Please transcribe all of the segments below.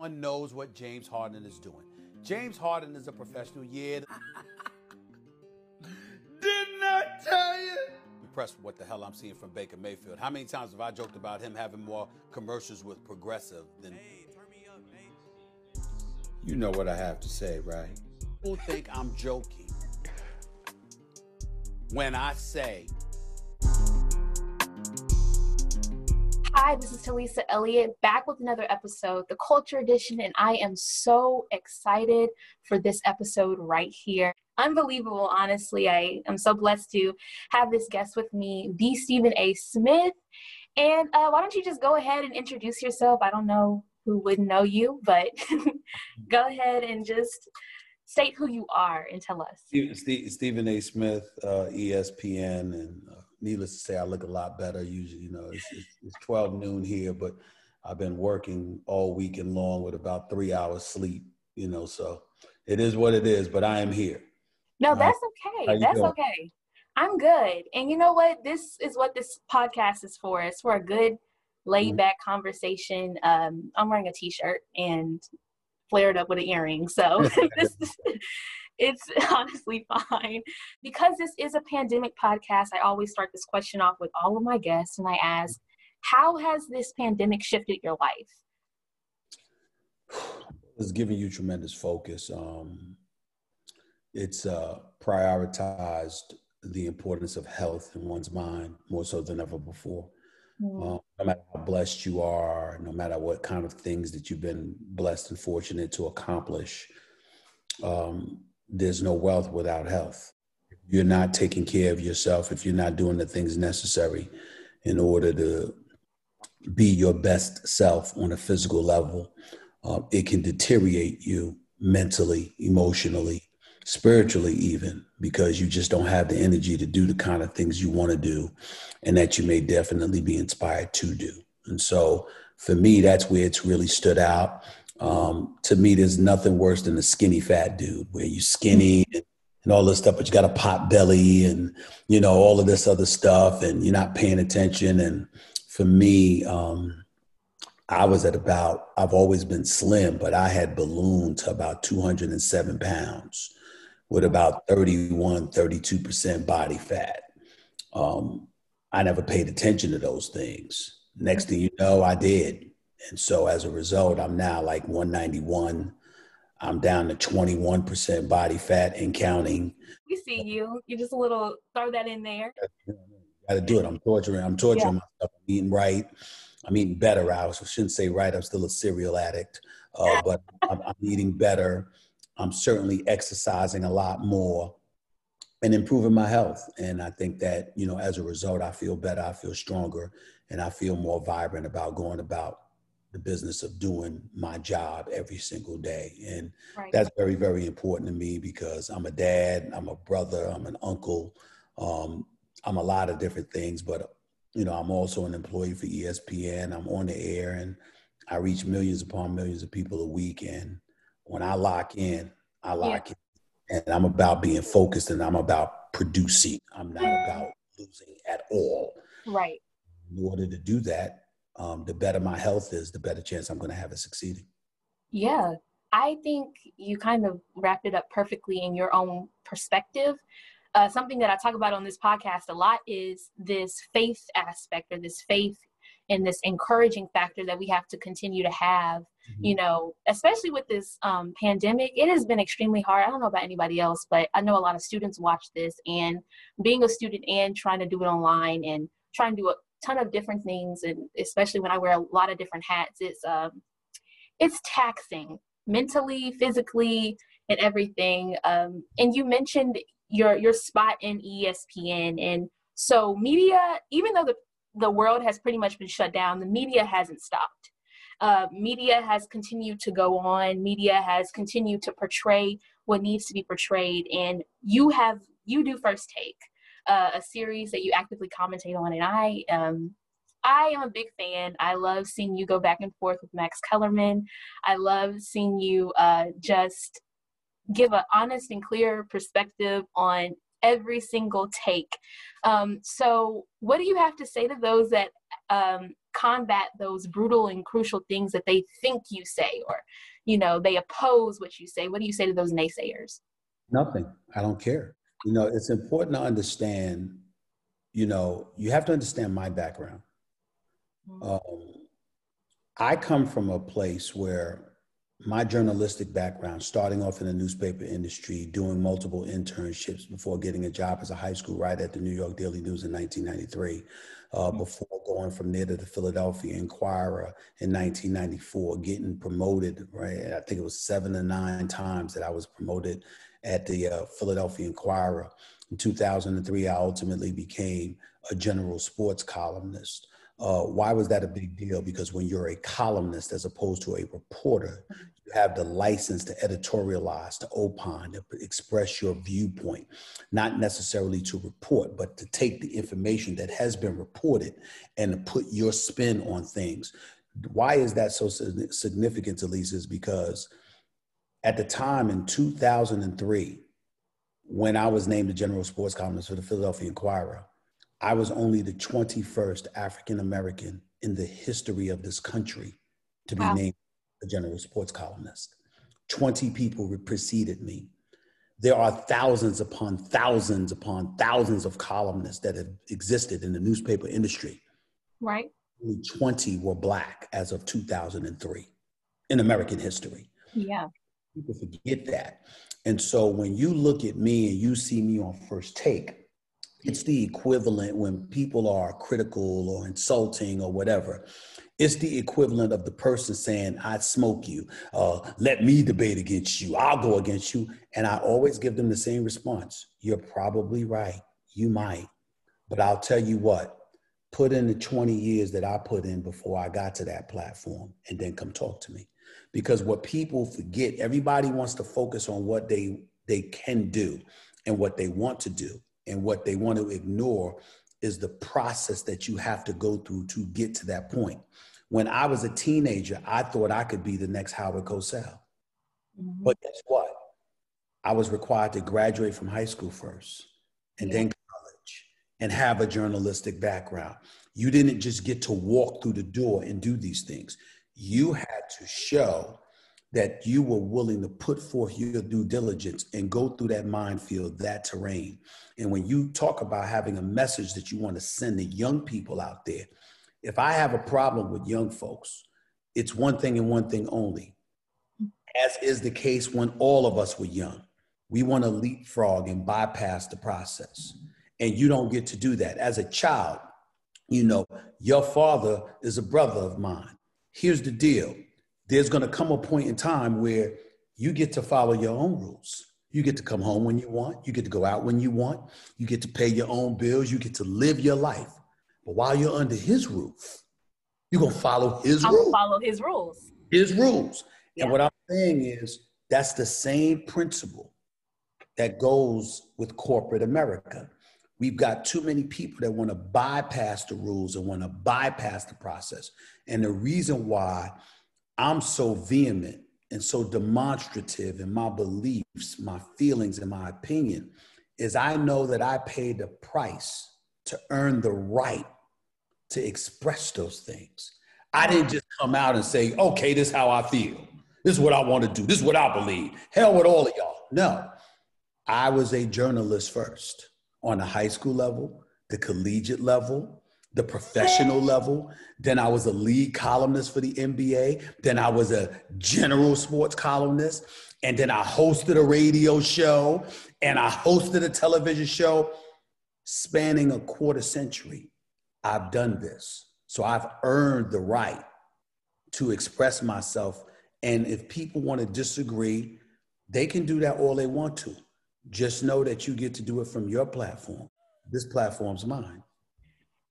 One knows what James Harden is doing. James Harden is a professional. Yeah. Didn't I tell you? Impressed with what the hell I'm seeing from Baker Mayfield. How many times have I joked about him having more commercials with Progressive than? You know what I have to say, right? People think I'm joking when I say Hi, this is Talisa Elliott back with another episode, the Culture Edition, and I am so excited for this episode right here. Unbelievable, honestly. I am so blessed to have this guest with me, the Stephen A. Smith. And uh, why don't you just go ahead and introduce yourself? I don't know who wouldn't know you, but go ahead and just state who you are and tell us. Stephen A. Smith, uh, ESPN, and uh, needless to say, I look a lot better. Usually, you know, it's, it's 12 noon here, but I've been working all weekend long with about three hours sleep, you know, so it is what it is, but I am here. No, that's okay. That's doing? okay. I'm good. And you know what? This is what this podcast is for. It's for a good laid mm-hmm. back mm-hmm. conversation. Um, I'm wearing a t-shirt and flared up with an earring. So this it's honestly fine. Because this is a pandemic podcast, I always start this question off with all of my guests and I ask, how has this pandemic shifted your life? It's given you tremendous focus. Um, it's uh, prioritized the importance of health in one's mind more so than ever before. Mm. Um, no matter how blessed you are, no matter what kind of things that you've been blessed and fortunate to accomplish, um, there's no wealth without health. If you're not taking care of yourself, if you're not doing the things necessary in order to be your best self on a physical level, uh, it can deteriorate you mentally, emotionally, spiritually, even because you just don't have the energy to do the kind of things you want to do and that you may definitely be inspired to do. And so for me, that's where it's really stood out. Um, to me, there's nothing worse than a skinny fat dude where you're skinny and, and all this stuff, but you got a pot belly and, you know, all of this other stuff and you're not paying attention. And for me, um, I was at about, I've always been slim, but I had ballooned to about 207 pounds with about 31, 32% body fat. Um, I never paid attention to those things. Next thing you know, I did. And so as a result, I'm now like 191. I'm down to 21% body fat and counting. We see you. You just a little throw that in there. Got to do it. I'm torturing. I'm torturing yeah. myself. I'm eating right. I'm eating better. I shouldn't say right. I'm still a cereal addict, uh, but I'm, I'm eating better. I'm certainly exercising a lot more and improving my health. And I think that, you know, as a result, I feel better, I feel stronger, and I feel more vibrant about going about the business of doing my job every single day. And right. that's very, very important to me because I'm a dad, I'm a brother, I'm an uncle, um, I'm a lot of different things, but you know, I'm also an employee for ESPN. I'm on the air and I reach millions upon millions of people a week. And when I lock in, I lock yeah. in. And I'm about being focused and I'm about producing. I'm not about losing at all. Right. In order to do that, um, the better my health is, the better chance I'm going to have of succeeding. Yeah, I think you kind of wrapped it up perfectly in your own perspective. Uh, something that I talk about on this podcast a lot is this faith aspect or this faith and this encouraging factor that we have to continue to have mm-hmm. you know especially with this um, pandemic it has been extremely hard i don't know about anybody else but i know a lot of students watch this and being a student and trying to do it online and trying to do a ton of different things and especially when i wear a lot of different hats it's um it's taxing mentally physically and everything um and you mentioned your your spot in espn and so media even though the the world has pretty much been shut down the media hasn't stopped. Uh, media has continued to go on media has continued to portray what needs to be portrayed and you have you do first take uh, a series that you actively commentate on, and I um, I am a big fan. I love seeing you go back and forth with Max Kellerman. I love seeing you uh, just give an honest and clear perspective on every single take. Um, so, what do you have to say to those that um, combat those brutal and crucial things that they think you say or you know they oppose what you say what do you say to those naysayers nothing i don't care you know it's important to understand you know you have to understand my background mm-hmm. um, i come from a place where my journalistic background, starting off in the newspaper industry, doing multiple internships before getting a job as a high school writer at the New York Daily News in 1993, uh, mm-hmm. before going from there to the Philadelphia Inquirer in 1994, getting promoted, right? I think it was seven to nine times that I was promoted at the uh, Philadelphia Inquirer. In 2003, I ultimately became a general sports columnist. Uh, why was that a big deal? Because when you're a columnist as opposed to a reporter, you have the license to editorialize, to opine, to express your viewpoint, not necessarily to report, but to take the information that has been reported and to put your spin on things. Why is that so significant Talisa? Is because at the time in 2003, when I was named the general sports columnist for the Philadelphia Inquirer, I was only the 21st African American in the history of this country to be wow. named a general sports columnist. 20 people preceded me. There are thousands upon thousands upon thousands of columnists that have existed in the newspaper industry. Right. Only 20 were Black as of 2003 in American history. Yeah. People forget that. And so when you look at me and you see me on first take, it's the equivalent when people are critical or insulting or whatever. It's the equivalent of the person saying, I'd smoke you, uh, let me debate against you, I'll go against you. And I always give them the same response You're probably right. You might. But I'll tell you what, put in the 20 years that I put in before I got to that platform and then come talk to me. Because what people forget, everybody wants to focus on what they they can do and what they want to do and what they want to ignore is the process that you have to go through to get to that point. When I was a teenager, I thought I could be the next Howard Cosell. Mm-hmm. But guess what? I was required to graduate from high school first and yeah. then college and have a journalistic background. You didn't just get to walk through the door and do these things. You had to show that you were willing to put forth your due diligence and go through that minefield, that terrain. And when you talk about having a message that you want to send to young people out there, if I have a problem with young folks, it's one thing and one thing only, as is the case when all of us were young. We want to leapfrog and bypass the process. And you don't get to do that. As a child, you know, your father is a brother of mine. Here's the deal there's going to come a point in time where you get to follow your own rules. You get to come home when you want. You get to go out when you want. You get to pay your own bills. You get to live your life. But while you're under his roof, you're going to follow his I'm rules. Follow his rules. His rules. Yeah. And what I'm saying is that's the same principle that goes with corporate America. We've got too many people that want to bypass the rules and want to bypass the process. And the reason why I'm so vehement and so demonstrative in my beliefs, my feelings, and my opinion is I know that I paid the price to earn the right to express those things. I didn't just come out and say, okay, this is how I feel. This is what I want to do. This is what I believe. Hell with all of y'all. No, I was a journalist first on the high school level, the collegiate level, the professional level. Then I was a lead columnist for the NBA. Then I was a general sports columnist. And then I hosted a radio show and I hosted a television show spanning a quarter century. I've done this. So I've earned the right to express myself. And if people want to disagree, they can do that all they want to. Just know that you get to do it from your platform. This platform's mine.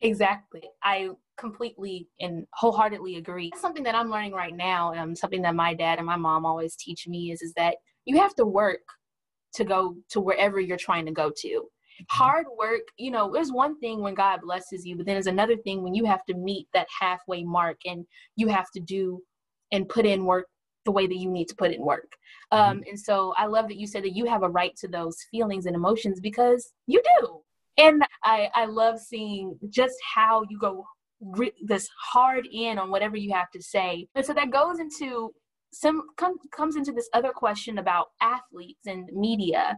Exactly. I completely and wholeheartedly agree. Something that I'm learning right now, um, something that my dad and my mom always teach me is, is that you have to work to go to wherever you're trying to go to. Mm-hmm. Hard work, you know, there's one thing when God blesses you, but then there's another thing when you have to meet that halfway mark and you have to do and put in work the way that you need to put in work. Um, mm-hmm. And so I love that you said that you have a right to those feelings and emotions because you do and I, I love seeing just how you go this hard in on whatever you have to say. And so that goes into some com, comes into this other question about athletes and media,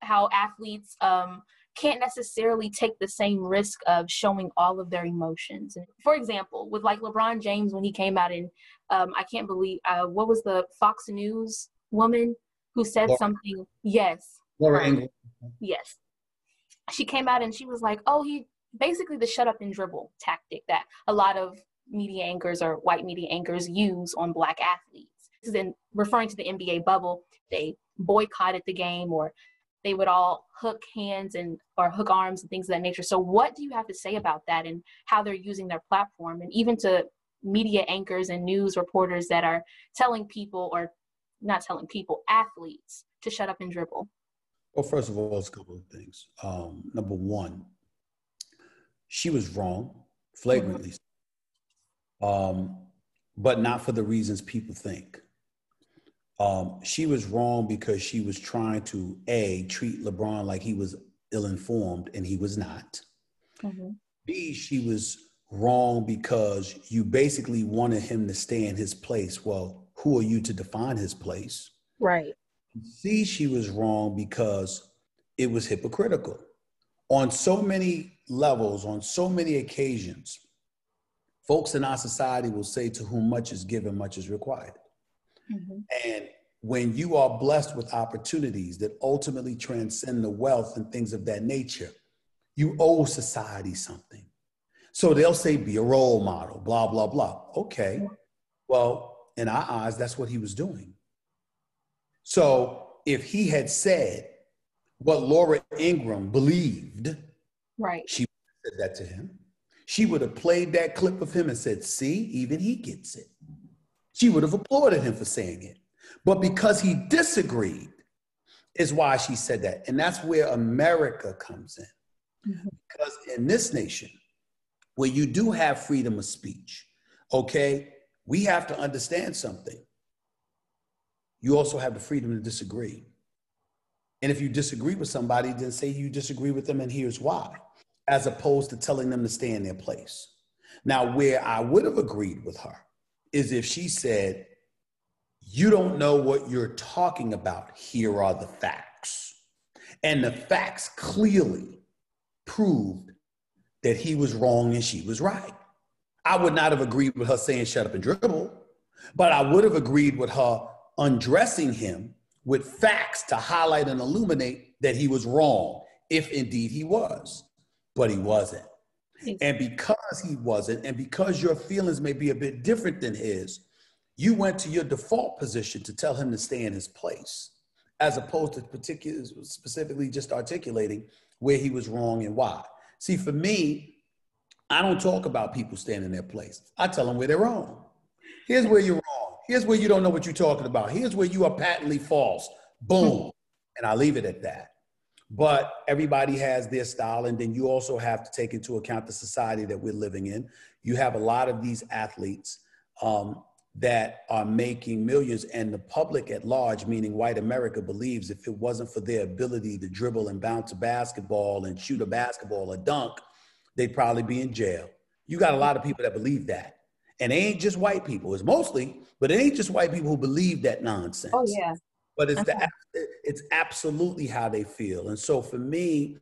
how athletes um, can't necessarily take the same risk of showing all of their emotions. And for example, with like LeBron James when he came out and um, I can't believe uh, what was the Fox News woman who said Laura. something? Yes, Laura Ingraham. Yes, she came out and she was like, "Oh, he basically the shut up and dribble tactic that a lot of media anchors or white media anchors use on black athletes." This is in referring to the NBA bubble. They boycotted the game or they would all hook hands and or hook arms and things of that nature. So what do you have to say about that and how they're using their platform and even to media anchors and news reporters that are telling people or not telling people athletes to shut up and dribble? Well, first of all, it's a couple of things. Um, number one, she was wrong, flagrantly, mm-hmm. um, but not for the reasons people think. Um, she was wrong because she was trying to a treat LeBron like he was ill-informed, and he was not. Mm-hmm. B, she was wrong because you basically wanted him to stay in his place. Well, who are you to define his place? Right. C, she was wrong because it was hypocritical on so many levels, on so many occasions. Folks in our society will say, To whom much is given, much is required. Mm-hmm. And when you are blessed with opportunities that ultimately transcend the wealth and things of that nature, you owe society something. So they'll say, be a role model, blah, blah, blah. Okay. Well, in our eyes, that's what he was doing. So if he had said what Laura Ingraham believed, right, she said that to him. She would have played that clip of him and said, see, even he gets it. She would have applauded him for saying it. But because he disagreed, is why she said that. And that's where America comes in. Mm-hmm. Because in this nation, where you do have freedom of speech, okay, we have to understand something. You also have the freedom to disagree. And if you disagree with somebody, then say you disagree with them and here's why, as opposed to telling them to stay in their place. Now, where I would have agreed with her is if she said, you don't know what you're talking about. Here are the facts. And the facts clearly proved that he was wrong and she was right. I would not have agreed with her saying shut up and dribble, but I would have agreed with her undressing him with facts to highlight and illuminate that he was wrong, if indeed he was. But he wasn't. And because he wasn't, and because your feelings may be a bit different than his, you went to your default position to tell him to stay in his place, as opposed to particular, specifically just articulating where he was wrong and why. See, for me, I don't talk about people staying in their place. I tell them where they're wrong. Here's where you're wrong. Here's where you don't know what you're talking about. Here's where you are patently false. Boom. And I leave it at that. But everybody has their style. And then you also have to take into account the society that we're living in. You have a lot of these athletes um, that are making millions and the public at large meaning white america believes if it wasn't for their ability to dribble and bounce a basketball and shoot a basketball or dunk they'd probably be in jail you got a lot of people that believe that and it ain't just white people it's mostly but it ain't just white people who believe that nonsense oh yeah but it's the it's absolutely how they feel and so for me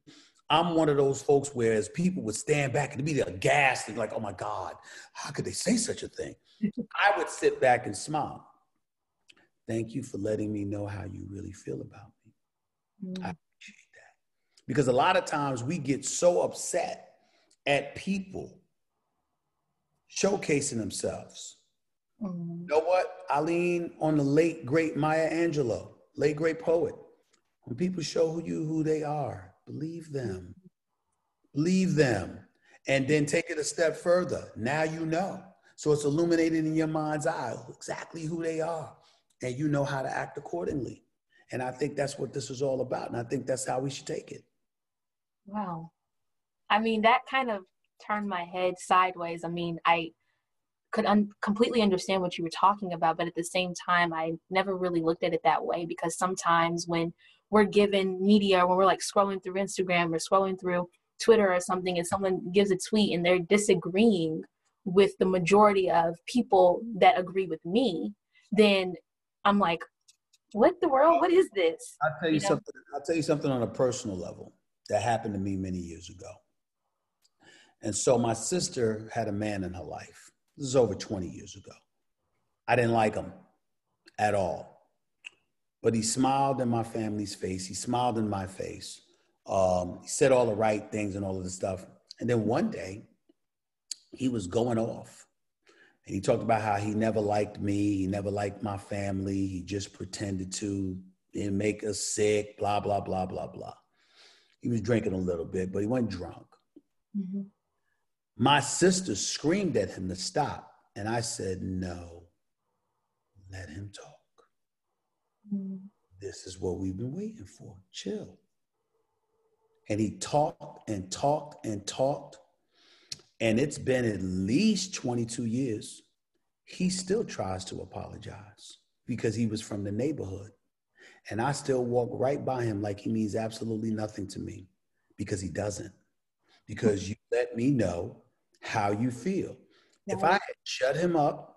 I'm one of those folks whereas people would stand back and be aghast and like, oh my God, how could they say such a thing? I would sit back and smile. Thank you for letting me know how you really feel about me. Mm. I appreciate that. Because a lot of times we get so upset at people showcasing themselves. Mm. You know what? I lean on the late, great Maya Angelou, late, great poet. When people show you who they are, believe them. Believe them. And then take it a step further. Now you know. So it's illuminated in your mind's eye exactly who they are, and you know how to act accordingly. And I think that's what this is all about. And I think that's how we should take it. Wow. I mean, that kind of turned my head sideways. I mean, I could un- completely understand what you were talking about, but at the same time, I never really looked at it that way because sometimes when we're given media, when we're like scrolling through Instagram or scrolling through Twitter or something and someone gives a tweet and they're disagreeing with the majority of people that agree with me, then I'm like, what the world? What is this? I'll tell you, you know? something. I'll tell you something on a personal level that happened to me many years ago. And so my sister had a man in her life. This is over 20 years ago. I didn't like him at all. But he smiled in my family's face. He smiled in my face. Um, he said all the right things and all of this stuff. And then one day, he was going off. And he talked about how he never liked me, he never liked my family, he just pretended to and make us sick, blah, blah, blah, blah, blah. He was drinking a little bit, but he wasn't drunk. Mm-hmm. My sister screamed at him to stop. And I said, No, let him talk. Mm-hmm. This is what we've been waiting for. Chill. And he talked and talked and talked. And it's been at least 22 years. He still tries to apologize because he was from the neighborhood. And I still walk right by him like he means absolutely nothing to me because he doesn't. Because you let me know how you feel. If I had shut him up,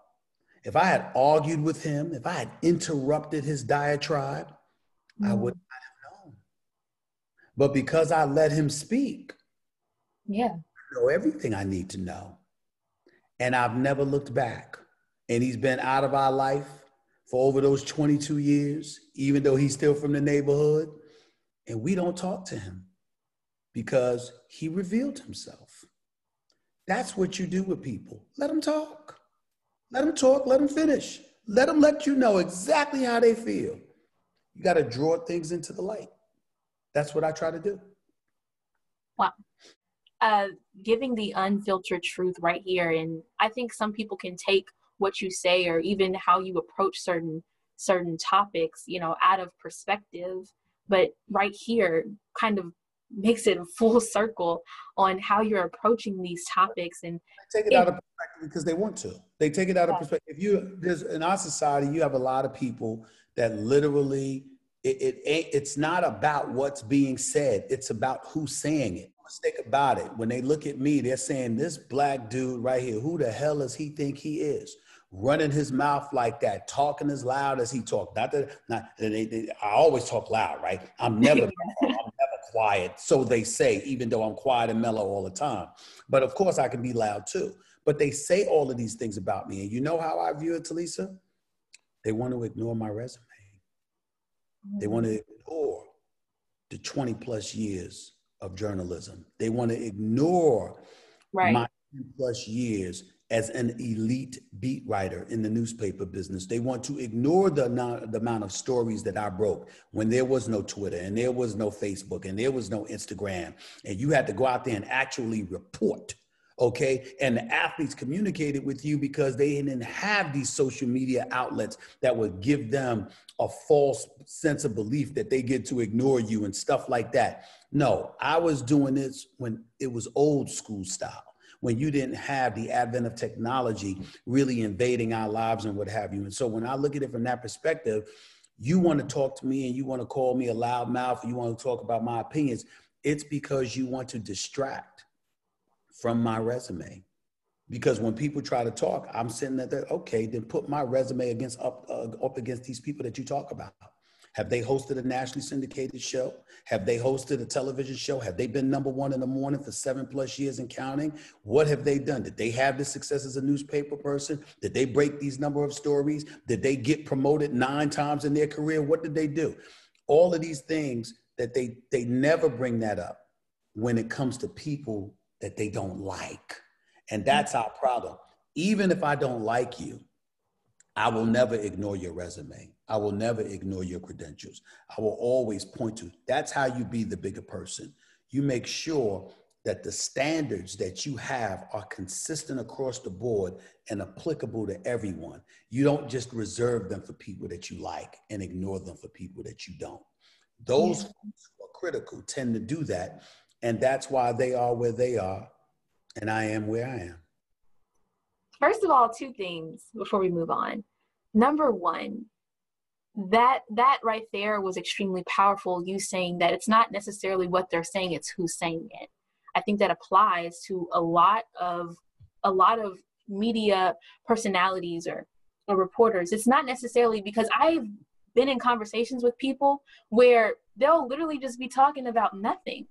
if I had argued with him, if I had interrupted his diatribe, mm. I would not have known. But because I let him speak, yeah, I know everything I need to know. And I've never looked back. And he's been out of our life for over those 22 years, even though he's still from the neighborhood. And we don't talk to him because he revealed himself. That's what you do with people. Let them talk. Let them talk. Let them finish. Let them let you know exactly how they feel. You got to draw things into the light. That's what I try to do. Wow. Uh, giving the unfiltered truth right here. And I think some people can take what you say or even how you approach certain certain topics, you know, out of perspective. But right here kind of makes it a full circle on how you're approaching these topics and take it, it out of perspective because they want to. They take it out yeah. of perspective. If you there's in our society you have a lot of people that literally it, it ain't it's not about what's being said. It's about who's saying it. Mistake about it. When they look at me they're saying this black dude right here who the hell does he think he is? Running his mouth like that, talking as loud as he talked. Not that, not they, they, I always talk loud, right? I'm never, I'm never quiet. So they say, even though I'm quiet and mellow all the time. But of course, I can be loud too. But they say all of these things about me, and you know how I view it, Talisa? They want to ignore my resume. They want to ignore the 20 plus years of journalism. They want to ignore right. my plus years as an elite beat writer in the newspaper business. They want to ignore the, the amount of stories that I broke when there was no Twitter and there was no Facebook and there was no Instagram. And you had to go out there and actually report. Okay. And the athletes communicated with you because they didn't have these social media outlets that would give them a false sense of belief that they get to ignore you and stuff like that. No, I was doing this when it was old school style when you didn't have the advent of technology really invading our lives and what have you. And so when I look at it from that perspective, you want to talk to me and you want to call me a loud mouth, you want to talk about my opinions, it's because you want to distract from my resume. Because when people try to talk, I'm sitting there, okay, then put my resume against up, uh, up against these people that you talk about. Have they hosted a nationally syndicated show? Have they hosted a television show? Have they been number one in the morning for seven plus years and counting? What have they done? Did they have the success as a newspaper person? Did they break these number of stories? Did they get promoted nine times in their career? What did they do? All of these things that they they never bring that up when it comes to people that they don't like. And that's our problem. Even if I don't like you, I will never ignore your resume. I will never ignore your credentials. I will always point to that's how you be the bigger person. You make sure that the standards that you have are consistent across the board and applicable to everyone. You don't just reserve them for people that you like and ignore them for people that you don't. Those yeah. who are critical tend to do that. And that's why they are where they are. And I am where I am. First of all, two things before we move on. Number one, that that right there was extremely powerful you saying that it's not necessarily what they're saying it's who's saying it I think that applies to a lot of a lot of media personalities or, or reporters. It's not necessarily because I've been in conversations with people where they'll literally just be talking about nothing.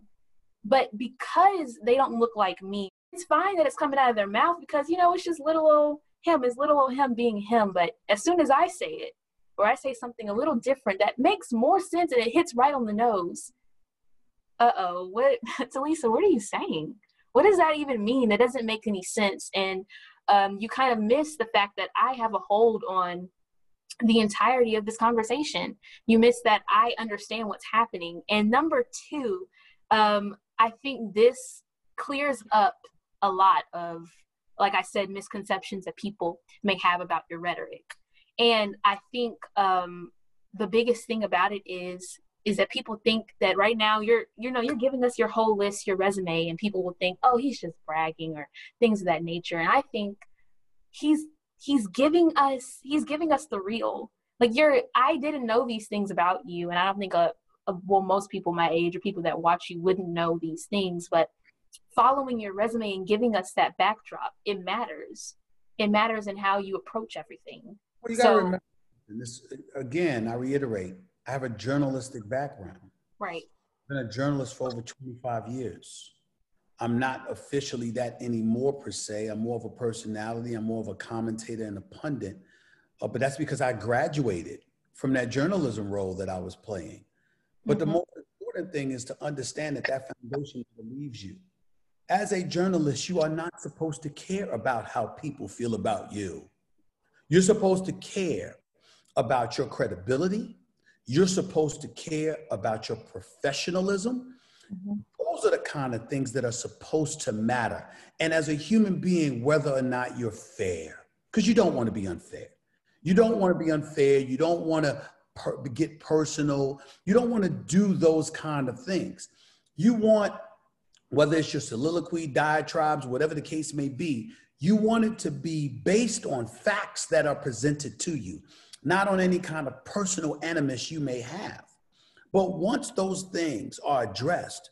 But because they don't look like me, it's fine that it's coming out of their mouth because, you know, it's just little old him, it's little old him being him. But as soon as I say it, or I say something a little different that makes more sense and it hits right on the nose, uh oh, what, Talisa, what are you saying? What does that even mean? It doesn't make any sense. And um, you kind of miss the fact that I have a hold on the entirety of this conversation. You miss that I understand what's happening. And number two, um, I think this clears up a lot of, like I said, misconceptions that people may have about your rhetoric. And I think um, the biggest thing about it is is that people think that right now you're you know you're giving us your whole list your resume and people will think oh he's just bragging or things of that nature. And i think he's he's giving us he's giving us the real. Like you're i didn't know these things about you and i don't think a, a well most people my age or people that watch you wouldn't know these things but following your resume and giving us that backdrop it matters. It matters in how you approach everything well, you so, remember, this, again i reiterate I have a journalistic background. Right. I've been a journalist for over 25 years. I'm not officially that anymore per se. I'm more of a personality. I'm more of a commentator and a pundit. Uh, but that's because I graduated from that journalism role that I was playing. But mm-hmm. the most important thing is to understand that that foundation believes you. As a journalist, you are not supposed to care about how people feel about you. You're supposed to care about your credibility, you're supposed to care about your professionalism. Mm-hmm. Those are the kind of things that are supposed to matter. And as a human being, whether or not you're fair, because you don't want to be unfair. You don't want to be unfair. You don't want to per- get personal. You don't want to do those kind of things. You want, whether it's your soliloquy, diatribes, whatever the case may be, you want it to be based on facts that are presented to you not on any kind of personal animus you may have. But once those things are addressed,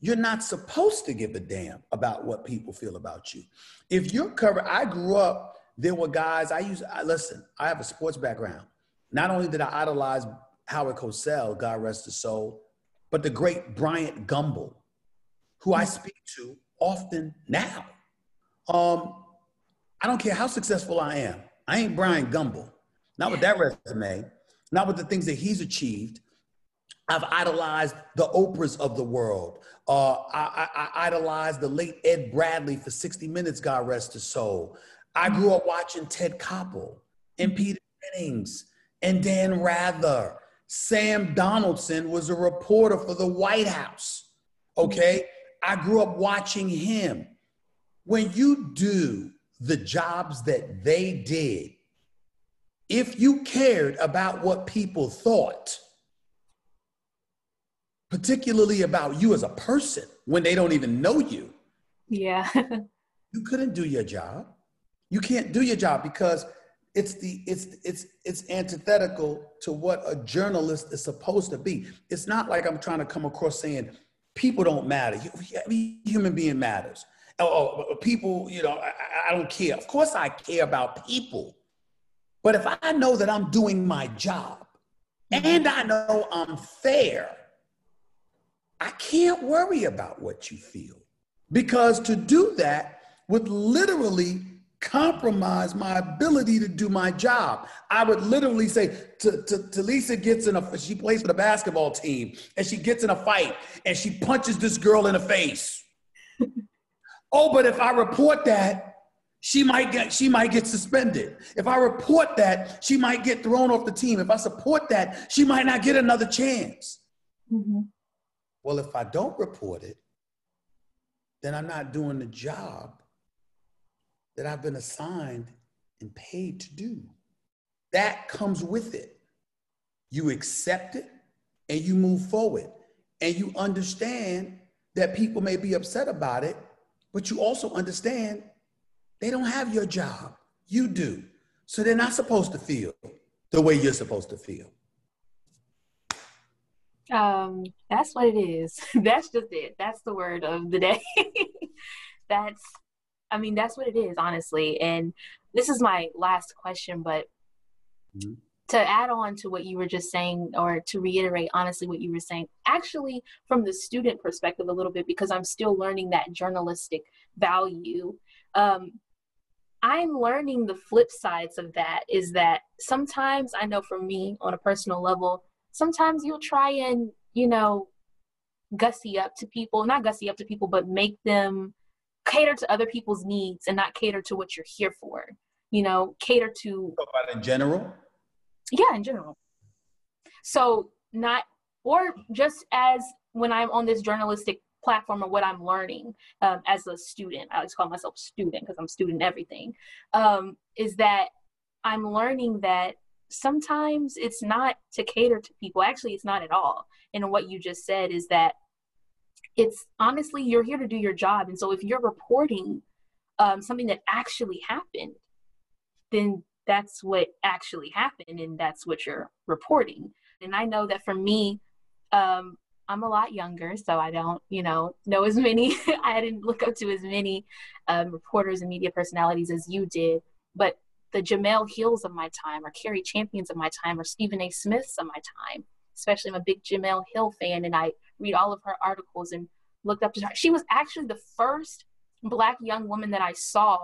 you're not supposed to give a damn about what people feel about you. If you're covered, I grew up, there were guys, I used, I, listen, I have a sports background. Not only did I idolize Howard Cosell, God rest his soul, but the great Bryant Gumbel, who I speak to often now. Um, I don't care how successful I am. I ain't Bryant Gumbel not with that resume, not with the things that he's achieved. I've idolized the Oprahs of the world. Uh, I, I, I idolized the late Ed Bradley for 60 Minutes, God rest his soul. I grew up watching Ted Koppel and Peter Jennings and Dan Rather. Sam Donaldson was a reporter for the White House. Okay. I grew up watching him. When you do the jobs that they did, if you cared about what people thought, particularly about you as a person when they don't even know you, yeah, you couldn't do your job. You can't do your job because it's the it's it's it's antithetical to what a journalist is supposed to be. It's not like I'm trying to come across saying people don't matter. Every human being matters. Oh, oh people, you know, I, I don't care. Of course, I care about people. But if I know that I'm doing my job and I know I'm fair, I can't worry about what you feel. Because to do that would literally compromise my ability to do my job. I would literally say to, to, to, Lisa gets in a, she plays for the basketball team and she gets in a fight and she punches this girl in the face. Oh, but if I report that, she might get she might get suspended. If I report that, she might get thrown off the team. If I support that, she might not get another chance. Mm-hmm. Well, if I don't report it, then I'm not doing the job that I've been assigned and paid to do. That comes with it. You accept it and you move forward. And you understand that people may be upset about it, but you also understand they don't have your job. You do. So they're not supposed to feel the way you're supposed to feel. Um, that's what it is. that's just it. That's the word of the day. that's, I mean, that's what it is, honestly. And this is my last question, but mm-hmm. To add on to what you were just saying, or to reiterate, honestly, what you were saying, actually, from the student perspective, a little bit, because I'm still learning that journalistic value. Um, I'm learning the flip sides of that is that sometimes I know for me on a personal level, sometimes you'll try and, you know, gussy up to people, not gussy up to people, but make them cater to other people's needs and not cater to what you're here for. You know, cater to. About in general? Yeah, in general. So, not, or just as when I'm on this journalistic platform or what I'm learning um, as a student, I like to call myself student because I'm student everything, um, is that I'm learning that sometimes it's not to cater to people. Actually, it's not at all. And what you just said is that it's honestly, you're here to do your job. And so if you're reporting um, something that actually happened, then that's what actually happened and that's what you're reporting. And I know that for me, um, I'm a lot younger, so I don't, you know, know as many. I didn't look up to as many um, reporters and media personalities as you did. But the Jemele Hills of my time, or Cari Champions of my time, or Stephen A. Smiths of my time. Especially, I'm a big Jemele Hill fan, and I read all of her articles and looked up to her. She was actually the first black young woman that I saw.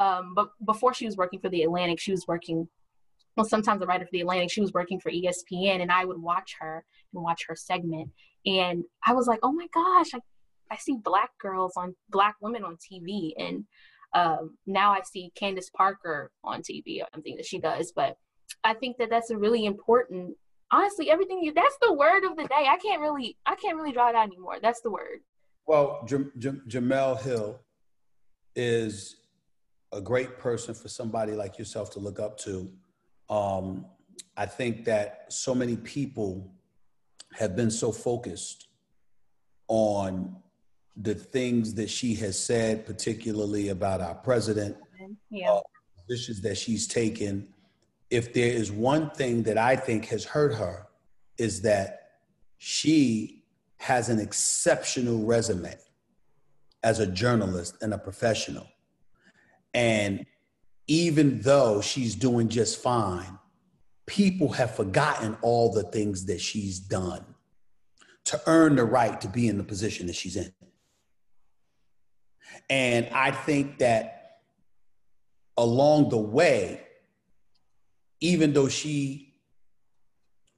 Um, but before she was working for the Atlantic, she was working. Well, sometimes a writer for the Atlantic. She was working for ESPN, and I would watch her and watch her segment. And I was like, oh my gosh, I, I see black girls on black women on TV, and um, now I see Candace Parker on TV, I something that she does. But I think that that's a really important. Honestly, everything you that's the word of the day. I can't really I can't really draw it out anymore. That's the word. Well, J- J- Jemele Hill is a great person for somebody like yourself to look up to. Um, I think that so many people have been so focused on the things that she has said, particularly about our president, yeah. uh, positions that she's taken. If there is one thing that I think has hurt her, is that she has an exceptional resume as a journalist and a professional. And even though she's doing just fine, people have forgotten all the things that she's done to earn the right to be in the position that she's in. And I think that along the way, even though she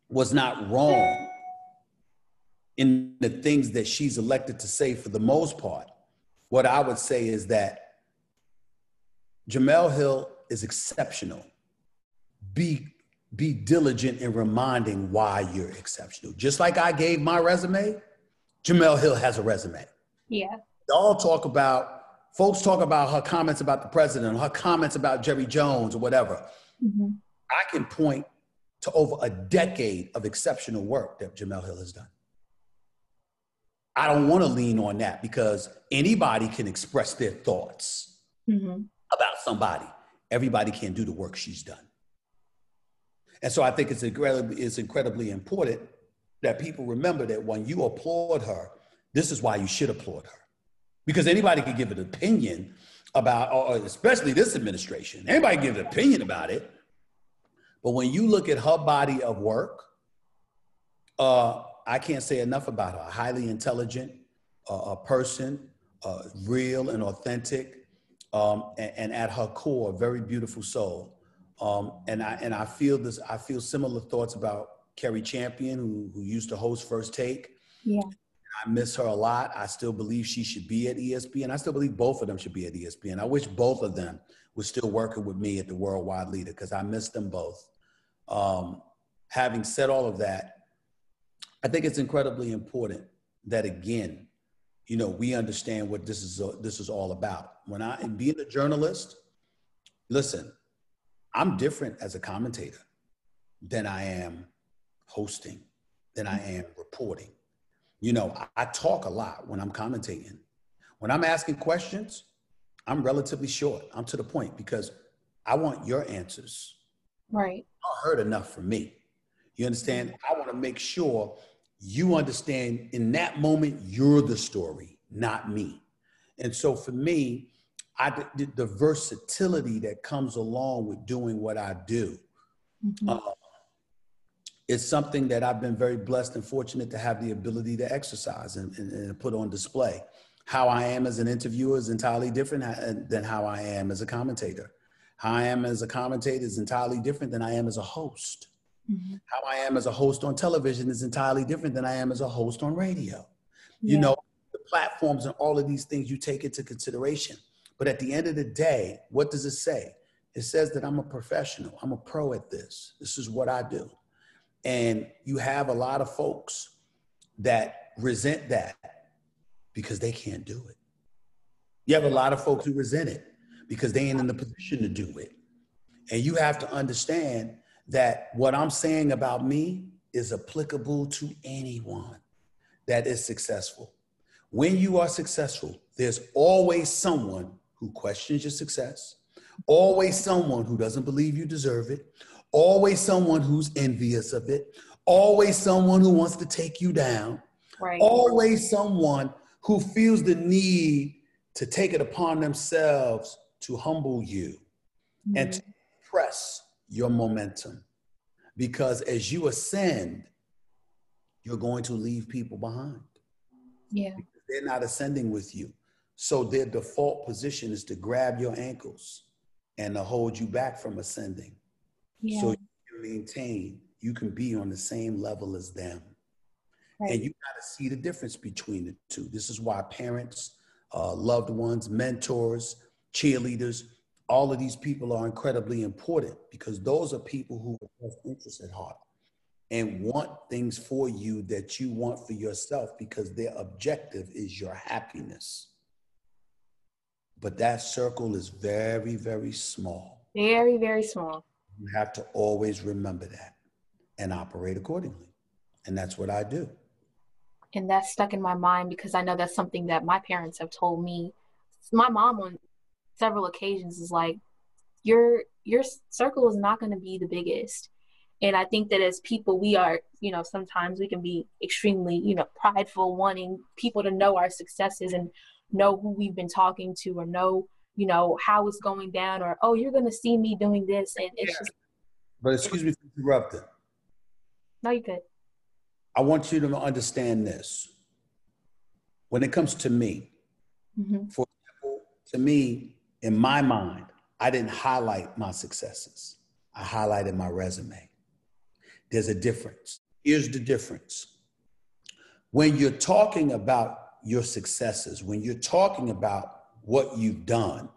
was not wrong in the things that she's elected to say for the most part, what I would say is that Jemele Hill is exceptional. Be, be diligent in reminding why you're exceptional. Just like I gave my resume, Jemele Hill has a resume. Yeah. They all talk about folks talk about her comments about the president, her comments about Jerry Jones or whatever. Mm-hmm. I can point to over a decade of exceptional work that Jemele Hill has done. I don't want to lean on that because anybody can express their thoughts mm-hmm. About somebody. Everybody can't do the work she's done. And so I think it's incredibly, it's incredibly important that people remember that when you applaud her, this is why you should applaud her because anybody can give an opinion about, or especially this administration, anybody can give an opinion about it. But when you look at her body of work, uh, I can't say enough about her. Highly intelligent, uh, a person, uh, real and authentic, um, and, and, at her core, a very beautiful soul. Um, and I and I feel this. I feel similar thoughts about Cari Champion, who, who used to host First Take. Yeah. I miss her a lot. I still believe she should be at ESPN. I still believe both of them should be at ESPN. I wish both of them were still working with me at the Worldwide Leader because I miss them both. Um, having said all of that, I think it's incredibly important that again, you know, we understand what this is uh, this is all about. When I am being a journalist, listen, I'm different as a commentator than I am hosting, than I am reporting you know, I, I talk a lot when I'm commentating. When I'm asking questions, I'm relatively short. I'm to the point because I want your answers. Right. I heard enough from me. You understand? Mm-hmm. I want to make sure you understand in that moment, you're the story, not me. And so for me, I did the versatility that comes along with doing what I do. Mm-hmm. Uh, it's something that I've been very blessed and fortunate to have the ability to exercise and, and, and put on display. How I am as an interviewer is entirely different than how I am as a commentator. How I am as a commentator is entirely different than I am as a host. Mm-hmm. How I am as a host on television is entirely different than I am as a host on radio. Yeah. You know, the platforms and all of these things you take into consideration. But at the end of the day, what does it say? It says that I'm a professional, I'm a pro at this. This is what I do. And you have a lot of folks that resent that because they can't do it. You have a lot of folks who resent it because they ain't in the position to do it. And you have to understand that what I'm saying about me is applicable to anyone that is successful. When you are successful, there's always someone who questions your success, always someone who doesn't believe you deserve it, always someone who's envious of it, always someone who wants to take you down, right. always someone who feels the need to take it upon themselves to humble you mm-hmm. and to press your momentum. Because as you ascend, you're going to leave people behind. Yeah. Because they're not ascending with you. So their default position is to grab your ankles and to hold you back from ascending. Yeah. So you can maintain, you can be on the same level as them. Right. And you got to see the difference between the two. This is why parents, uh, loved ones, mentors, cheerleaders, all of these people are incredibly important because those are people who have interest at heart and want things for you that you want for yourself because their objective is your happiness. But that circle is very, very small. Very, very small. You have to always remember that and operate accordingly. And that's what I do. And that's stuck in my mind because I know that's something that my parents have told me. My mom on several occasions is like your your circle is not going to be the biggest and i think that as people we are you know sometimes we can be extremely you know prideful wanting people to know our successes and know who we've been talking to or know you know how it's going down or oh you're going to see me doing this and it's yeah. just but excuse me for interrupting no you could i want you to understand this when it comes to me mm-hmm. for example to me in my mind, I didn't highlight my successes. I highlighted my resume. There's a difference. Here's the difference. When you're talking about your successes, when you're talking about what you've done,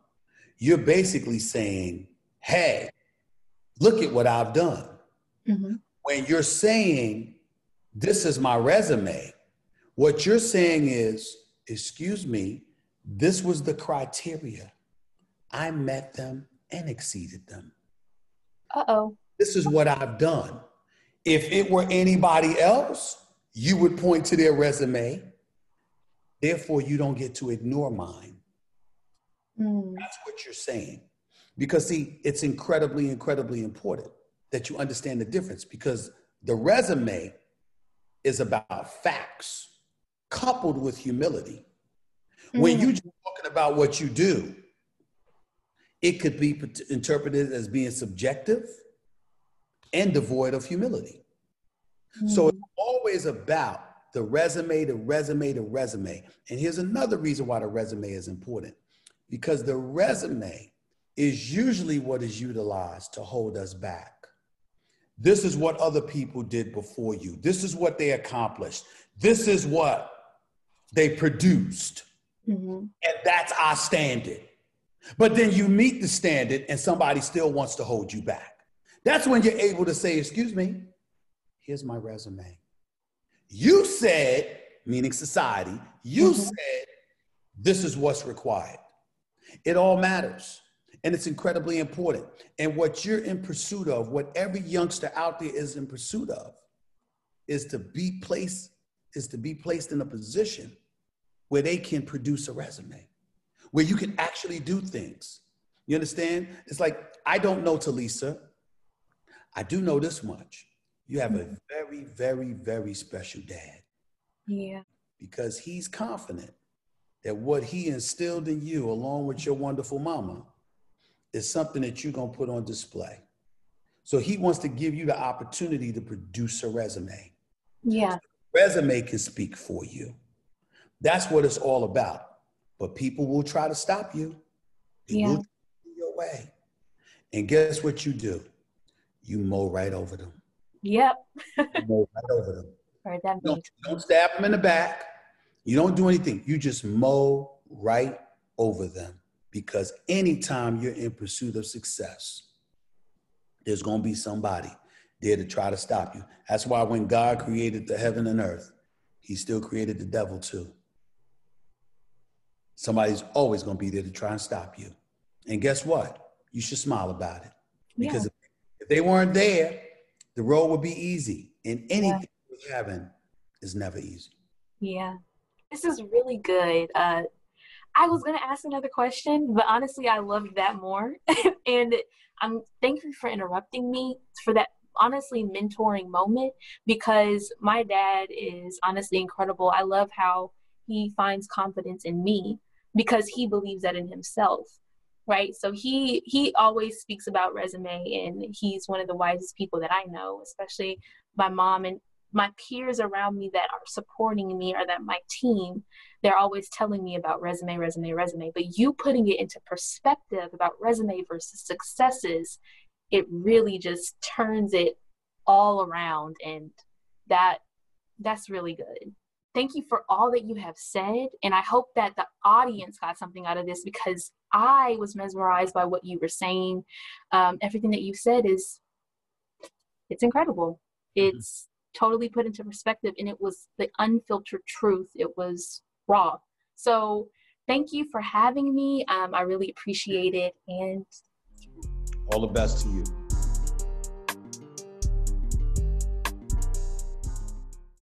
you're basically saying, hey, look at what I've done. Mm-hmm. When you're saying, this is my resume, what you're saying is, excuse me, this was the criteria I met them and exceeded them. Uh oh. This is what I've done. If it were anybody else, you would point to their resume. Therefore, you don't get to ignore mine. Mm. That's what you're saying. Because, see, it's incredibly, incredibly important that you understand the difference because the resume is about facts coupled with humility. Mm. When you're talking about what you do, it could be interpreted as being subjective and devoid of humility. Mm-hmm. So it's always about the resume, the resume, the resume. And here's another reason why the resume is important because the resume is usually what is utilized to hold us back. This is what other people did before you. This is what they accomplished. This is what they produced. Mm-hmm. And that's our standard. But then you meet the standard and somebody still wants to hold you back. That's when you're able to say, Excuse me, here's my resume. You said, meaning society, you mm-hmm. said, this is what's required. It all matters. And it's incredibly important. And what you're in pursuit of, what every youngster out there is in pursuit of, is to be placed, is to be placed in a position where they can produce a resume where you can actually do things. You understand? It's like, I don't know Talisa. I do know this much. You have a mm-hmm. very, very, very special dad. Yeah. Because he's confident that what he instilled in you, along with your wonderful mama, is something that you're going to put on display. So he wants to give you the opportunity to produce a resume. Yeah. resume can speak for you. That's what it's all about. But people will try to stop you. They yeah. will your way. And guess what you do? You mow right over them. Yep. mow right over them. Right, that don't, don't stab them in the back. You don't do anything. You just mow right over them. Because anytime you're in pursuit of success, there's going to be somebody there to try to stop you. That's why when God created the heaven and earth, he still created the devil too. Somebody's always going to be there to try and stop you. And guess what? You should smile about it. Because yeah. if, they weren't there, the road would be easy. And anything yeah. heaven is never easy. Yeah. This is really good. Uh, I was going to ask another question, but honestly, I loved that more. and I'm thankful for interrupting me for that honestly mentoring moment because my dad is honestly incredible. I love how he finds confidence in me because he believes that in himself right? So he he always speaks about resume and he's one of the wisest people that i know especially my mom and my peers around me that are supporting me or that my team they're always telling me about resume resume resume. But you putting it into perspective about resume versus successes it really just turns it all around and that that's really good thank you for all that you have said and i hope that the audience got something out of this because i was mesmerized by what you were saying. Um, everything that you said is it's incredible. Mm-hmm. it's totally put into perspective and it was the unfiltered truth. It was raw. So thank you for having me. Um, i really appreciate it and all the best to you